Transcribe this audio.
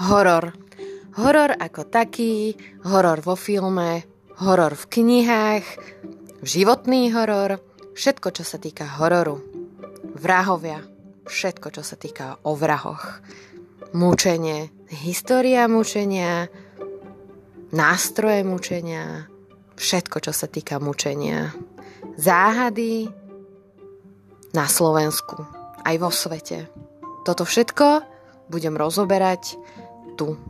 horor. Horor ako taký, horor vo filme, horor v knihách, životný horor, všetko, čo sa týka hororu. Vrahovia, všetko, čo sa týka o vrahoch. Mučenie, história mučenia, nástroje mučenia, všetko, čo sa týka mučenia. Záhady na Slovensku, aj vo svete. Toto všetko budem rozoberať luto